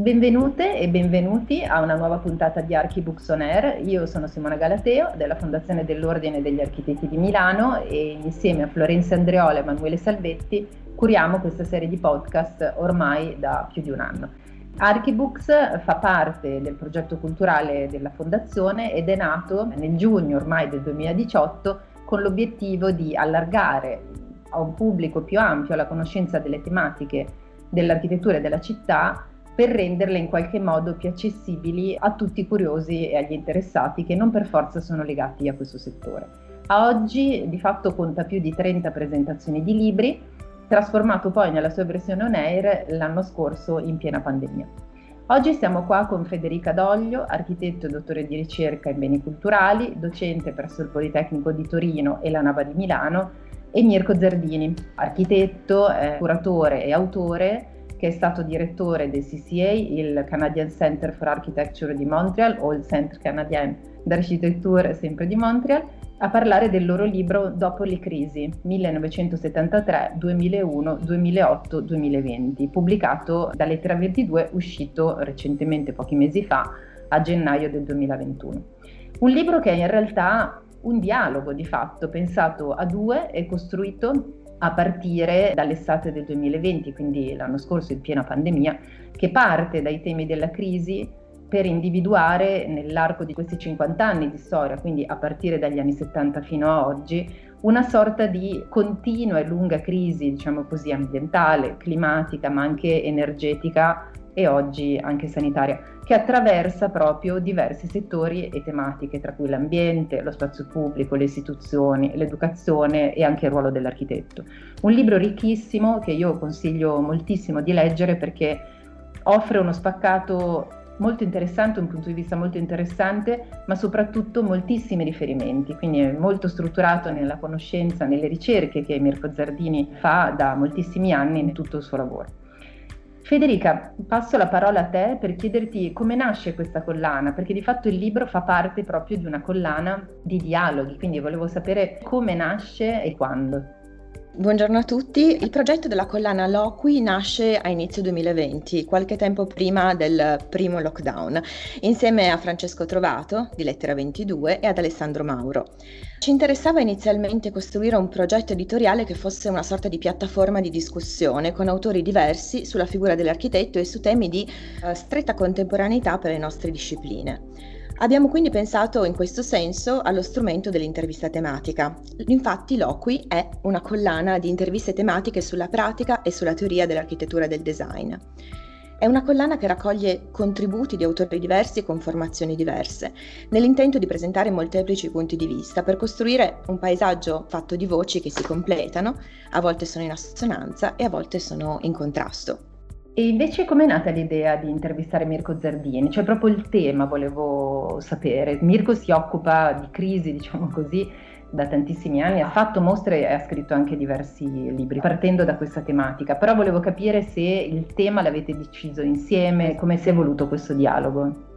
Benvenute e benvenuti a una nuova puntata di Archibooks On Air. Io sono Simona Galateo della Fondazione dell'Ordine degli Architetti di Milano e insieme a Florenza Andreola e Emanuele Salvetti curiamo questa serie di podcast ormai da più di un anno. Archibooks fa parte del progetto culturale della Fondazione ed è nato nel giugno ormai del 2018 con l'obiettivo di allargare a un pubblico più ampio la conoscenza delle tematiche dell'architettura e della città per renderle in qualche modo più accessibili a tutti i curiosi e agli interessati che non per forza sono legati a questo settore. A oggi di fatto conta più di 30 presentazioni di libri, trasformato poi nella sua versione on air l'anno scorso in piena pandemia. Oggi siamo qua con Federica Doglio, architetto e dottore di ricerca in beni culturali, docente presso il Politecnico di Torino e la Nava di Milano, e Mirko Zardini, architetto, eh, curatore e autore che è stato direttore del CCA, il Canadian Center for Architecture di Montreal o il Centre Canadien d'Architecture sempre di Montreal, a parlare del loro libro Dopo le crisi 1973, 2001, 2008, 2020, pubblicato da Lettera 22, uscito recentemente pochi mesi fa, a gennaio del 2021. Un libro che è in realtà un dialogo di fatto, pensato a due e costruito a partire dall'estate del 2020, quindi l'anno scorso in piena pandemia, che parte dai temi della crisi per individuare nell'arco di questi 50 anni di storia, quindi a partire dagli anni 70 fino a oggi, una sorta di continua e lunga crisi, diciamo così, ambientale, climatica, ma anche energetica e oggi anche sanitaria, che attraversa proprio diversi settori e tematiche, tra cui l'ambiente, lo spazio pubblico, le istituzioni, l'educazione e anche il ruolo dell'architetto. Un libro ricchissimo che io consiglio moltissimo di leggere perché offre uno spaccato molto interessante, un punto di vista molto interessante, ma soprattutto moltissimi riferimenti, quindi è molto strutturato nella conoscenza, nelle ricerche che Mirko Zardini fa da moltissimi anni in tutto il suo lavoro. Federica, passo la parola a te per chiederti come nasce questa collana, perché di fatto il libro fa parte proprio di una collana di dialoghi, quindi volevo sapere come nasce e quando. Buongiorno a tutti, il progetto della collana Loqui nasce a inizio 2020, qualche tempo prima del primo lockdown, insieme a Francesco Trovato di Lettera 22 e ad Alessandro Mauro. Ci interessava inizialmente costruire un progetto editoriale che fosse una sorta di piattaforma di discussione con autori diversi sulla figura dell'architetto e su temi di uh, stretta contemporaneità per le nostre discipline. Abbiamo quindi pensato in questo senso allo strumento dell'intervista tematica. Infatti Loqui è una collana di interviste tematiche sulla pratica e sulla teoria dell'architettura e del design. È una collana che raccoglie contributi di autori diversi con formazioni diverse, nell'intento di presentare molteplici punti di vista per costruire un paesaggio fatto di voci che si completano, a volte sono in assonanza e a volte sono in contrasto. E invece com'è nata l'idea di intervistare Mirko Zardini? Cioè proprio il tema volevo sapere. Mirko si occupa di crisi, diciamo così, da tantissimi anni, ha fatto mostre e ha scritto anche diversi libri partendo da questa tematica, però volevo capire se il tema l'avete deciso insieme, come si è evoluto questo dialogo.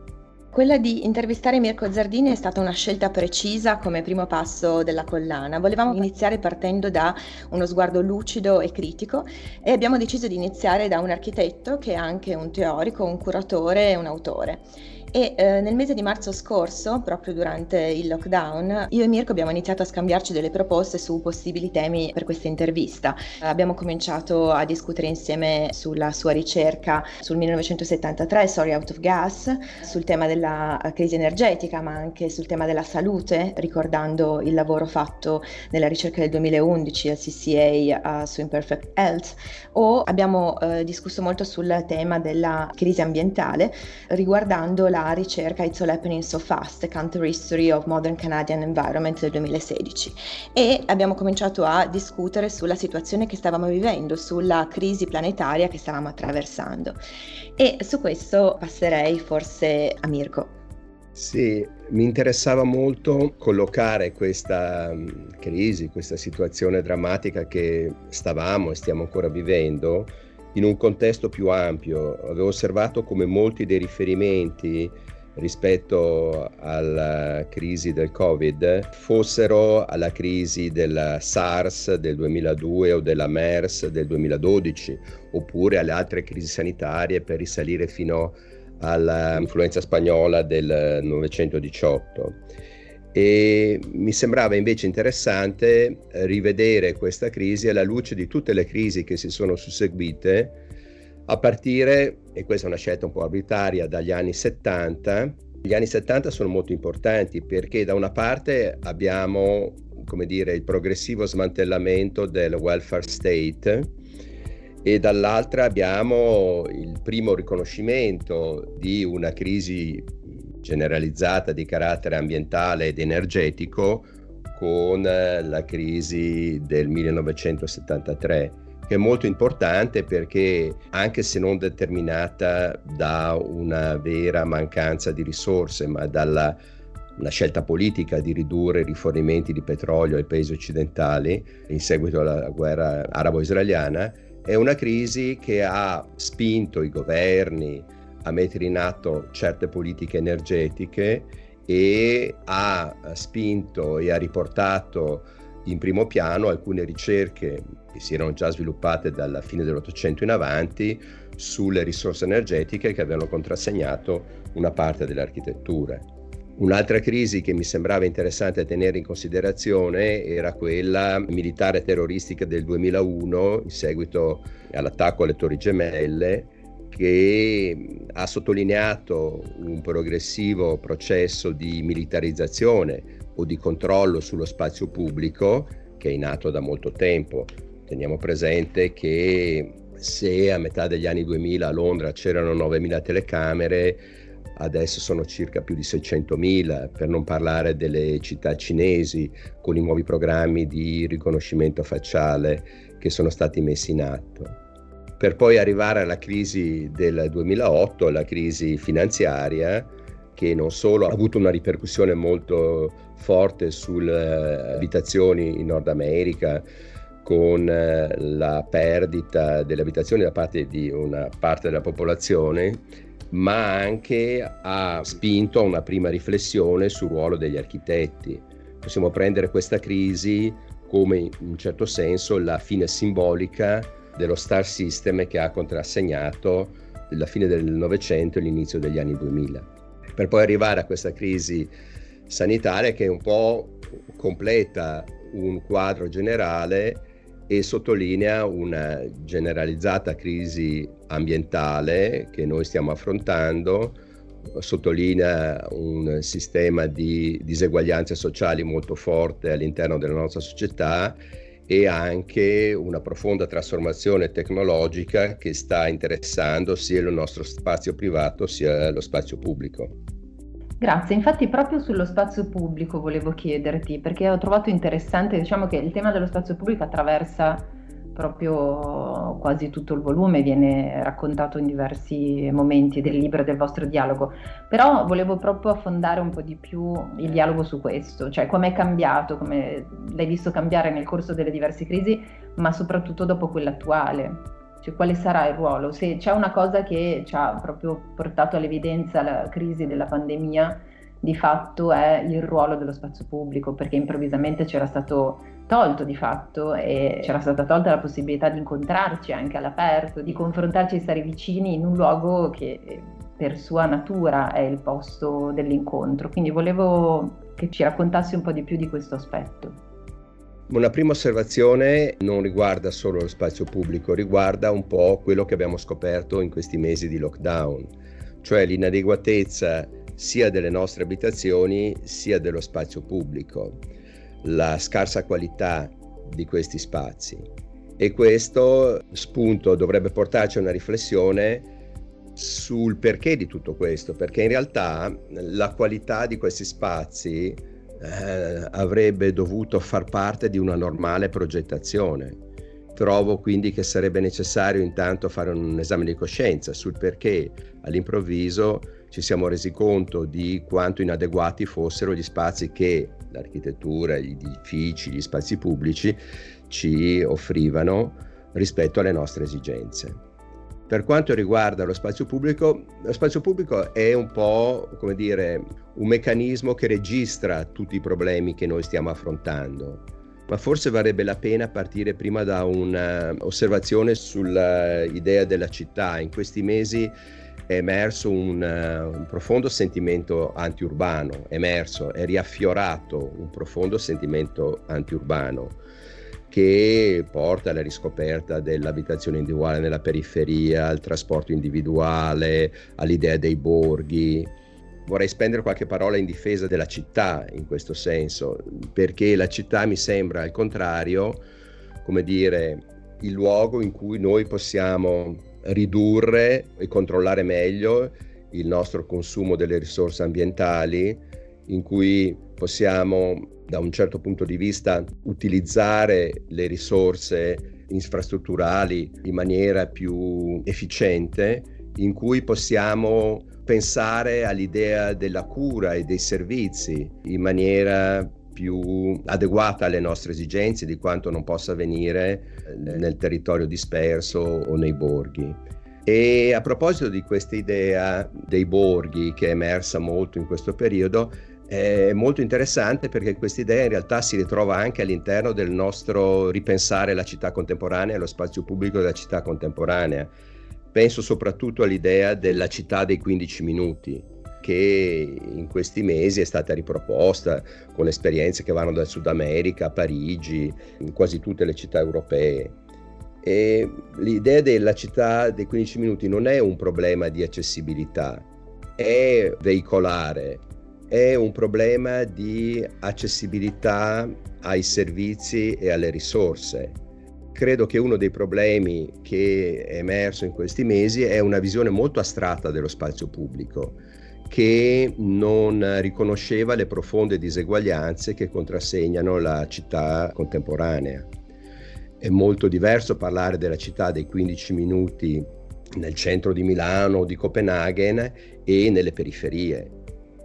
Quella di intervistare Mirko Zardini è stata una scelta precisa come primo passo della collana. Volevamo iniziare partendo da uno sguardo lucido e critico e abbiamo deciso di iniziare da un architetto che è anche un teorico, un curatore e un autore e eh, nel mese di marzo scorso, proprio durante il lockdown, io e Mirko abbiamo iniziato a scambiarci delle proposte su possibili temi per questa intervista. Abbiamo cominciato a discutere insieme sulla sua ricerca sul 1973, Story Out of Gas, sul tema della crisi energetica, ma anche sul tema della salute, ricordando il lavoro fatto nella ricerca del 2011 al CCA uh, su Imperfect Health, o abbiamo uh, discusso molto sul tema della crisi ambientale, riguardando la ricerca It's All Happening So Fast, Counter History of Modern Canadian Environment del 2016 e abbiamo cominciato a discutere sulla situazione che stavamo vivendo, sulla crisi planetaria che stavamo attraversando e su questo passerei forse a Mirko. Sì, mi interessava molto collocare questa mm, crisi, questa situazione drammatica che stavamo e stiamo ancora vivendo in un contesto più ampio. Avevo osservato come molti dei riferimenti rispetto alla crisi del Covid fossero alla crisi della SARS del 2002 o della MERS del 2012 oppure alle altre crisi sanitarie per risalire fino all'influenza spagnola del 1918. E mi sembrava invece interessante rivedere questa crisi alla luce di tutte le crisi che si sono susseguite a partire, e questa è una scelta un po' arbitraria, dagli anni 70. Gli anni 70 sono molto importanti perché da una parte abbiamo come dire, il progressivo smantellamento del welfare state e dall'altra abbiamo il primo riconoscimento di una crisi generalizzata di carattere ambientale ed energetico con la crisi del 1973 che è molto importante perché anche se non determinata da una vera mancanza di risorse, ma dalla una scelta politica di ridurre i rifornimenti di petrolio ai paesi occidentali in seguito alla guerra arabo-israeliana, è una crisi che ha spinto i governi mettere in atto certe politiche energetiche e ha spinto e ha riportato in primo piano alcune ricerche che si erano già sviluppate dalla fine dell'Ottocento in avanti sulle risorse energetiche che avevano contrassegnato una parte dell'architettura. Un'altra crisi che mi sembrava interessante tenere in considerazione era quella militare terroristica del 2001 in seguito all'attacco alle Torri Gemelle che ha sottolineato un progressivo processo di militarizzazione o di controllo sullo spazio pubblico che è in atto da molto tempo. Teniamo presente che se a metà degli anni 2000 a Londra c'erano 9.000 telecamere, adesso sono circa più di 600.000, per non parlare delle città cinesi con i nuovi programmi di riconoscimento facciale che sono stati messi in atto. Per poi arrivare alla crisi del 2008, la crisi finanziaria, che non solo ha avuto una ripercussione molto forte sulle abitazioni in Nord America, con eh, la perdita delle abitazioni da parte di una parte della popolazione, ma anche ha spinto a una prima riflessione sul ruolo degli architetti. Possiamo prendere questa crisi come in un certo senso la fine simbolica dello star system che ha contrassegnato la fine del Novecento e l'inizio degli anni 2000, per poi arrivare a questa crisi sanitaria che un po' completa un quadro generale e sottolinea una generalizzata crisi ambientale che noi stiamo affrontando, sottolinea un sistema di diseguaglianze sociali molto forte all'interno della nostra società e anche una profonda trasformazione tecnologica che sta interessando sia il nostro spazio privato sia lo spazio pubblico. Grazie, infatti proprio sullo spazio pubblico volevo chiederti, perché ho trovato interessante, diciamo che il tema dello spazio pubblico attraversa proprio quasi tutto il volume, viene raccontato in diversi momenti del libro e del vostro dialogo, però volevo proprio affondare un po' di più il dialogo su questo, cioè come è cambiato, come l'hai visto cambiare nel corso delle diverse crisi, ma soprattutto dopo quella attuale. Cioè, quale sarà il ruolo? Se c'è una cosa che ci ha proprio portato all'evidenza la crisi della pandemia, di fatto è il ruolo dello spazio pubblico, perché improvvisamente c'era stato tolto di fatto e c'era stata tolta la possibilità di incontrarci anche all'aperto, di confrontarci e stare vicini in un luogo che per sua natura è il posto dell'incontro. Quindi volevo che ci raccontassi un po' di più di questo aspetto. Una prima osservazione non riguarda solo lo spazio pubblico, riguarda un po' quello che abbiamo scoperto in questi mesi di lockdown, cioè l'inadeguatezza sia delle nostre abitazioni sia dello spazio pubblico, la scarsa qualità di questi spazi. E questo spunto dovrebbe portarci a una riflessione sul perché di tutto questo, perché in realtà la qualità di questi spazi eh, avrebbe dovuto far parte di una normale progettazione. Trovo quindi che sarebbe necessario intanto fare un esame di coscienza sul perché all'improvviso ci siamo resi conto di quanto inadeguati fossero gli spazi che l'architettura, gli edifici, gli spazi pubblici ci offrivano rispetto alle nostre esigenze. Per quanto riguarda lo spazio pubblico, lo spazio pubblico è un po', come dire, un meccanismo che registra tutti i problemi che noi stiamo affrontando. Ma forse varrebbe la pena partire prima da un'osservazione sull'idea della città. In questi mesi è emerso un, un, profondo sentimento antiurbano, emerso, è riaffiorato un profondo sentimento antiurbano che porta alla riscoperta dell'abitazione individuale nella periferia, al trasporto individuale, all'idea dei borghi. Vorrei spendere qualche parola in difesa della città in questo senso, perché la città mi sembra al contrario, come dire, il luogo in cui noi possiamo ridurre e controllare meglio il nostro consumo delle risorse ambientali, in cui possiamo da un certo punto di vista utilizzare le risorse infrastrutturali in maniera più efficiente, in cui possiamo pensare all'idea della cura e dei servizi in maniera più adeguata alle nostre esigenze di quanto non possa avvenire nel territorio disperso o nei borghi. E a proposito di questa idea dei borghi che è emersa molto in questo periodo, è molto interessante perché questa idea in realtà si ritrova anche all'interno del nostro ripensare la città contemporanea lo spazio pubblico della città contemporanea. Penso soprattutto all'idea della città dei 15 minuti, che in questi mesi è stata riproposta con esperienze che vanno dal Sud America a Parigi, in quasi tutte le città europee. E l'idea della città dei 15 minuti non è un problema di accessibilità, è veicolare è un problema di accessibilità ai servizi e alle risorse. Credo che uno dei problemi che è emerso in questi mesi è una visione molto astratta dello spazio pubblico che non riconosceva le profonde diseguaglianze che contrassegnano la città contemporanea. È molto diverso parlare della città dei 15 minuti nel centro di Milano o di Copenaghen e nelle periferie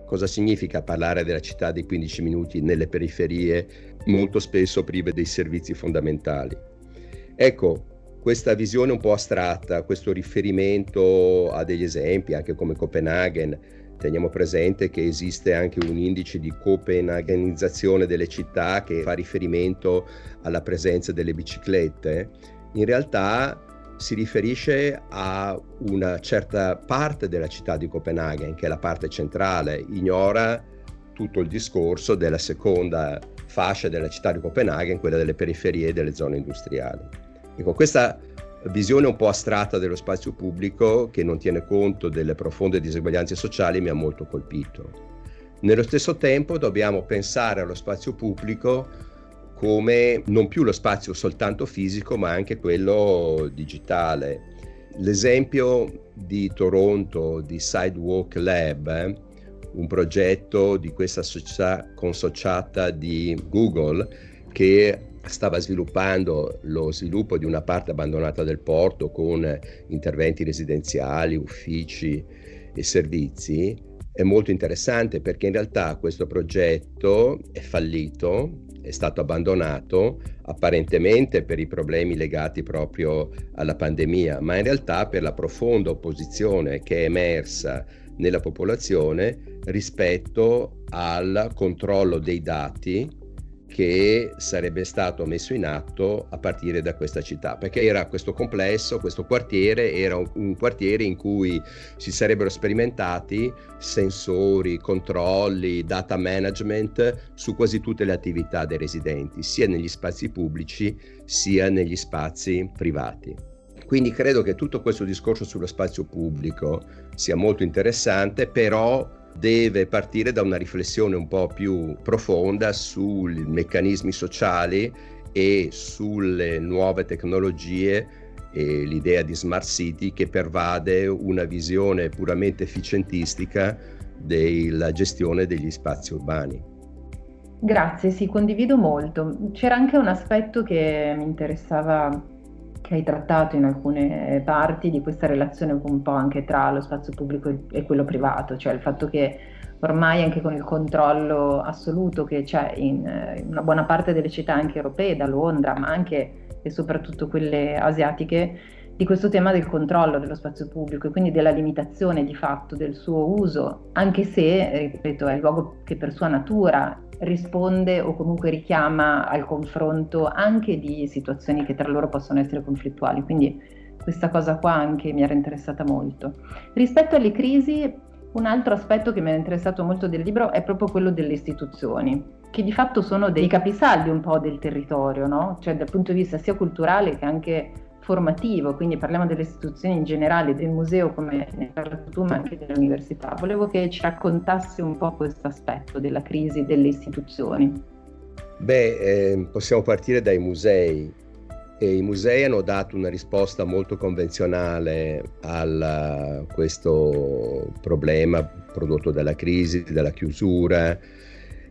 cosa significa parlare della città dei 15 minuti nelle periferie molto spesso prive dei servizi fondamentali. Ecco, questa visione un po' astratta, questo riferimento a degli esempi, anche come Copenaghen, teniamo presente che esiste anche un indice di copenaghenizzazione delle città che fa riferimento alla presenza delle biciclette, in realtà si riferisce a una certa parte della città di Copenaghen, che è la parte centrale, ignora tutto il discorso della seconda fascia della città di Copenaghen, quella delle periferie e delle zone industriali. Ecco, questa visione un po' astratta dello spazio pubblico, che non tiene conto delle profonde diseguaglianze sociali, mi ha molto colpito. Nello stesso tempo dobbiamo pensare allo spazio pubblico come non più lo spazio soltanto fisico ma anche quello digitale. L'esempio di Toronto di Sidewalk Lab, eh, un progetto di questa società consociata di Google che stava sviluppando lo sviluppo di una parte abbandonata del porto con interventi residenziali, uffici e servizi, è molto interessante perché in realtà questo progetto è fallito è stato abbandonato apparentemente per i problemi legati proprio alla pandemia, ma in realtà per la profonda opposizione che è emersa nella popolazione rispetto al controllo dei dati che sarebbe stato messo in atto a partire da questa città, perché era questo complesso, questo quartiere, era un, quartiere in cui si sarebbero sperimentati sensori, controlli, data management su quasi tutte le attività dei residenti, sia negli spazi pubblici sia negli spazi privati. Quindi credo che tutto questo discorso sullo spazio pubblico sia molto interessante, però deve partire da una riflessione un po' più profonda sui meccanismi sociali e sulle nuove tecnologie e l'idea di smart city che pervade una visione puramente efficientistica della gestione degli spazi urbani. Grazie, sì, condivido molto. C'era anche un aspetto che mi interessava, che hai trattato in alcune parti di questa relazione un po' anche tra lo spazio pubblico e quello privato, cioè il fatto che ormai anche con il controllo assoluto che c'è in, in una buona parte delle città anche europee, da Londra, ma anche e soprattutto quelle asiatiche, di questo tema del controllo dello spazio pubblico e quindi della limitazione di fatto del suo uso, anche se, ripeto, è il luogo che per sua natura risponde o comunque richiama al confronto anche di situazioni che tra loro possono essere conflittuali. Quindi questa cosa qua anche mi era interessata molto. Rispetto alle crisi, un altro aspetto che mi era interessato molto del libro è proprio quello delle istituzioni, che di fatto sono dei capisaldi un po' del territorio, no? cioè dal punto di vista sia culturale che anche formativo, quindi parliamo delle istituzioni in generale, del museo come ne hai parlato tu, ma anche dell'università. Volevo che ci raccontassi un po' questo aspetto della crisi delle istituzioni. Beh, eh, possiamo partire dai musei. E I musei hanno dato una risposta molto convenzionale a questo problema prodotto dalla crisi, dalla chiusura,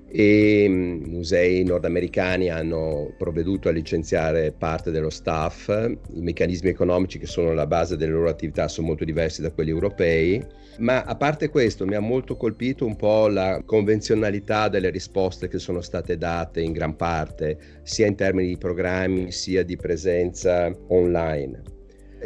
e mm, musei nordamericani hanno provveduto a licenziare parte dello staff, i meccanismi economici che sono la base delle loro attività sono molto diversi da quelli europei, ma a parte questo mi ha molto colpito un po' la convenzionalità delle risposte che sono state date in gran parte, sia in termini di programmi sia di presenza online.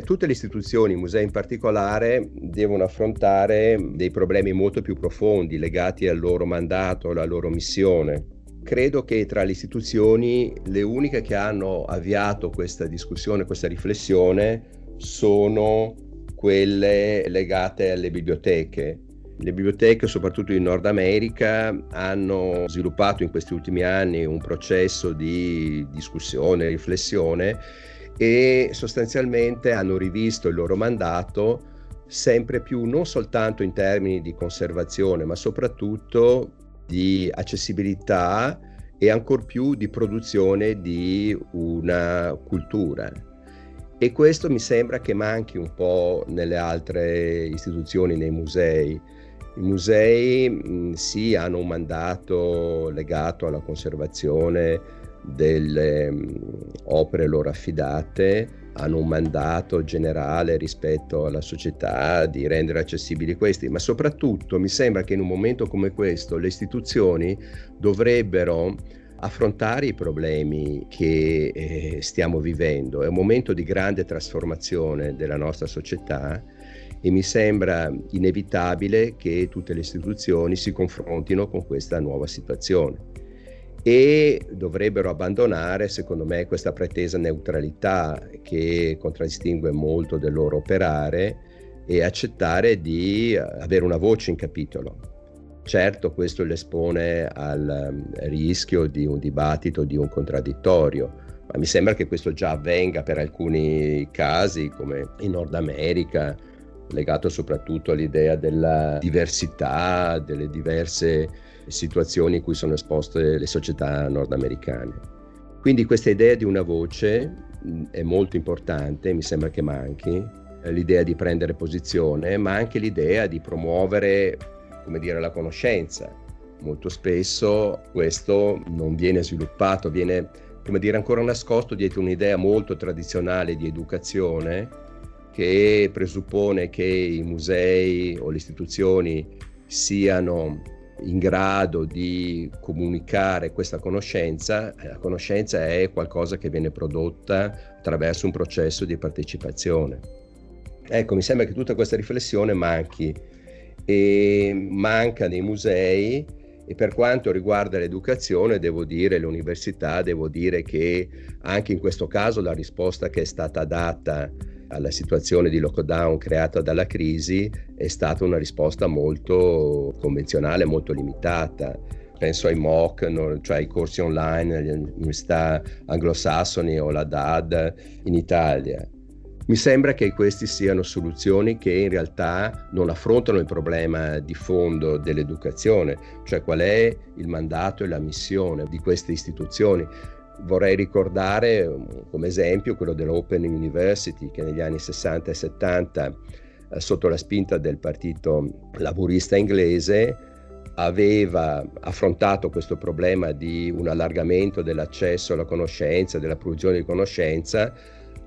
Tutte le istituzioni, i musei in particolare, devono affrontare dei problemi molto più profondi legati al loro mandato, alla loro missione. Credo che tra le istituzioni le uniche che hanno avviato questa discussione, questa riflessione, sono quelle legate alle biblioteche. Le biblioteche, soprattutto in Nord America, hanno sviluppato in questi ultimi anni un processo di discussione, riflessione e sostanzialmente hanno rivisto il loro mandato sempre più non soltanto in termini di conservazione, ma soprattutto di accessibilità e ancor più di produzione di una cultura. E questo mi sembra che manchi un po' nelle altre istituzioni, nei musei. I musei mh, sì hanno un mandato legato alla conservazione delle um, opere loro affidate hanno un mandato generale rispetto alla società di rendere accessibili questi, ma soprattutto mi sembra che in un momento come questo le istituzioni dovrebbero affrontare i problemi che eh, stiamo vivendo. È un momento di grande trasformazione della nostra società e mi sembra inevitabile che tutte le istituzioni si confrontino con questa nuova situazione e dovrebbero abbandonare, secondo me, questa pretesa neutralità che contraddistingue molto del loro operare e accettare di avere una voce in capitolo. Certo, questo l'espone al um, rischio di un dibattito, di un contraddittorio, ma mi sembra che questo già avvenga per alcuni casi, come in Nord America, legato soprattutto all'idea della diversità, delle diverse situazioni in cui sono esposte le società nordamericane. Quindi questa idea di una voce è molto importante, mi sembra che manchi, l'idea di prendere posizione, ma anche l'idea di promuovere, come dire, la conoscenza. Molto spesso questo non viene sviluppato, viene, dire, ancora nascosto dietro un'idea molto tradizionale di educazione che presuppone che i musei o le istituzioni siano in grado di comunicare questa conoscenza, la conoscenza è qualcosa che viene prodotta attraverso un processo di partecipazione. Ecco, mi sembra che tutta questa riflessione manchi e manca nei musei e per quanto riguarda l'educazione, devo dire, l'università, devo dire che anche in questo caso la risposta che è stata data alla situazione di lockdown creata dalla crisi è stata una risposta molto convenzionale, molto limitata. Penso ai MOOC, cioè ai corsi online nelle università anglosassoni o la DAD in Italia. Mi sembra che queste siano soluzioni che in realtà non affrontano il problema di fondo dell'educazione, cioè qual è il mandato e la missione di queste istituzioni vorrei ricordare come esempio quello dell'Open University che negli anni 60 e 70 eh, sotto la spinta del partito laburista inglese aveva affrontato questo problema di un allargamento dell'accesso alla conoscenza, della produzione di conoscenza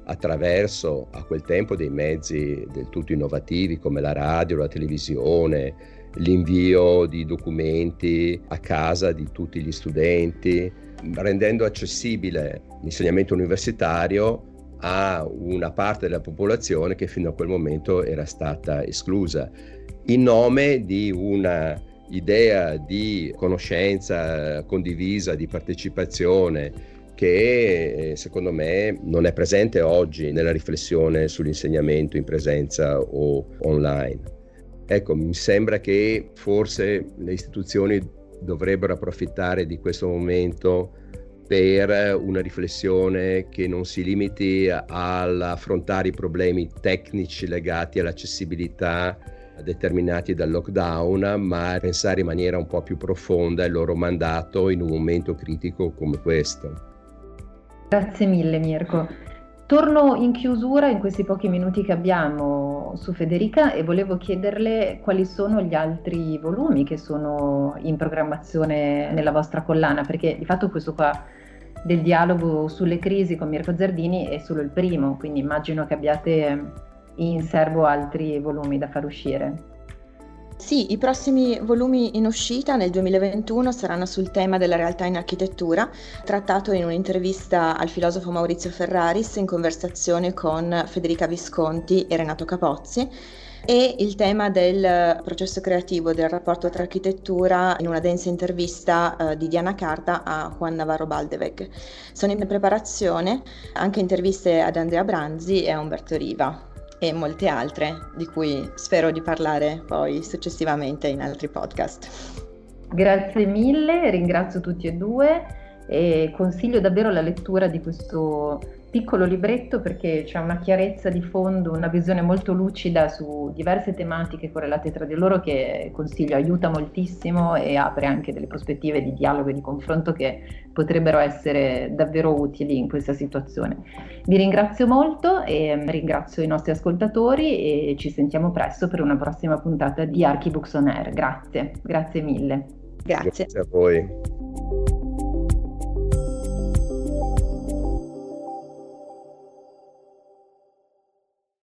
attraverso a quel tempo dei mezzi del tutto innovativi come la radio, la televisione, l'invio di documenti a casa di tutti gli studenti, rendendo accessibile l'insegnamento universitario a una parte della popolazione che fino a quel momento era stata esclusa, in nome di una idea di conoscenza condivisa, di partecipazione che eh, secondo me non è presente oggi nella riflessione sull'insegnamento in presenza o online. Ecco, mi sembra che forse le istituzioni dovrebbero approfittare di questo momento per una riflessione che non si limiti all'affrontare i problemi tecnici legati all'accessibilità determinati dal lockdown, ma pensare in maniera un po' più profonda il loro mandato in un momento critico come questo. Grazie mille Mirko. Torno in chiusura in questi pochi minuti che abbiamo su Federica e volevo chiederle quali sono gli altri volumi che sono in programmazione nella vostra collana, perché di fatto questo qua del dialogo sulle crisi con Mirko Zardini è solo il primo, quindi immagino che abbiate in serbo altri volumi da far uscire. Sì, i prossimi volumi in uscita nel 2021 saranno sul tema della realtà in architettura, trattato in un'intervista al filosofo Maurizio Ferraris in conversazione con Federica Visconti e Renato Capozzi e il tema del processo creativo del rapporto tra architettura in una densa intervista uh, di Diana Carta a Juan Navarro Baldeweg. Sono in preparazione anche interviste ad Andrea Branzi e a Umberto Riva e molte altre di cui spero di parlare poi successivamente in altri podcast. Grazie mille, ringrazio tutti e due e consiglio davvero la lettura di questo piccolo libretto perché c'è una chiarezza di fondo, una visione molto lucida su diverse tematiche correlate tra di loro che consiglio aiuta moltissimo e apre anche delle prospettive di dialogo e di confronto che potrebbero essere davvero utili in questa situazione. Vi ringrazio molto e ringrazio i nostri ascoltatori e ci sentiamo presto per una prossima puntata di Archibooks on Air. Grazie, grazie mille. Grazie. Grazie a voi.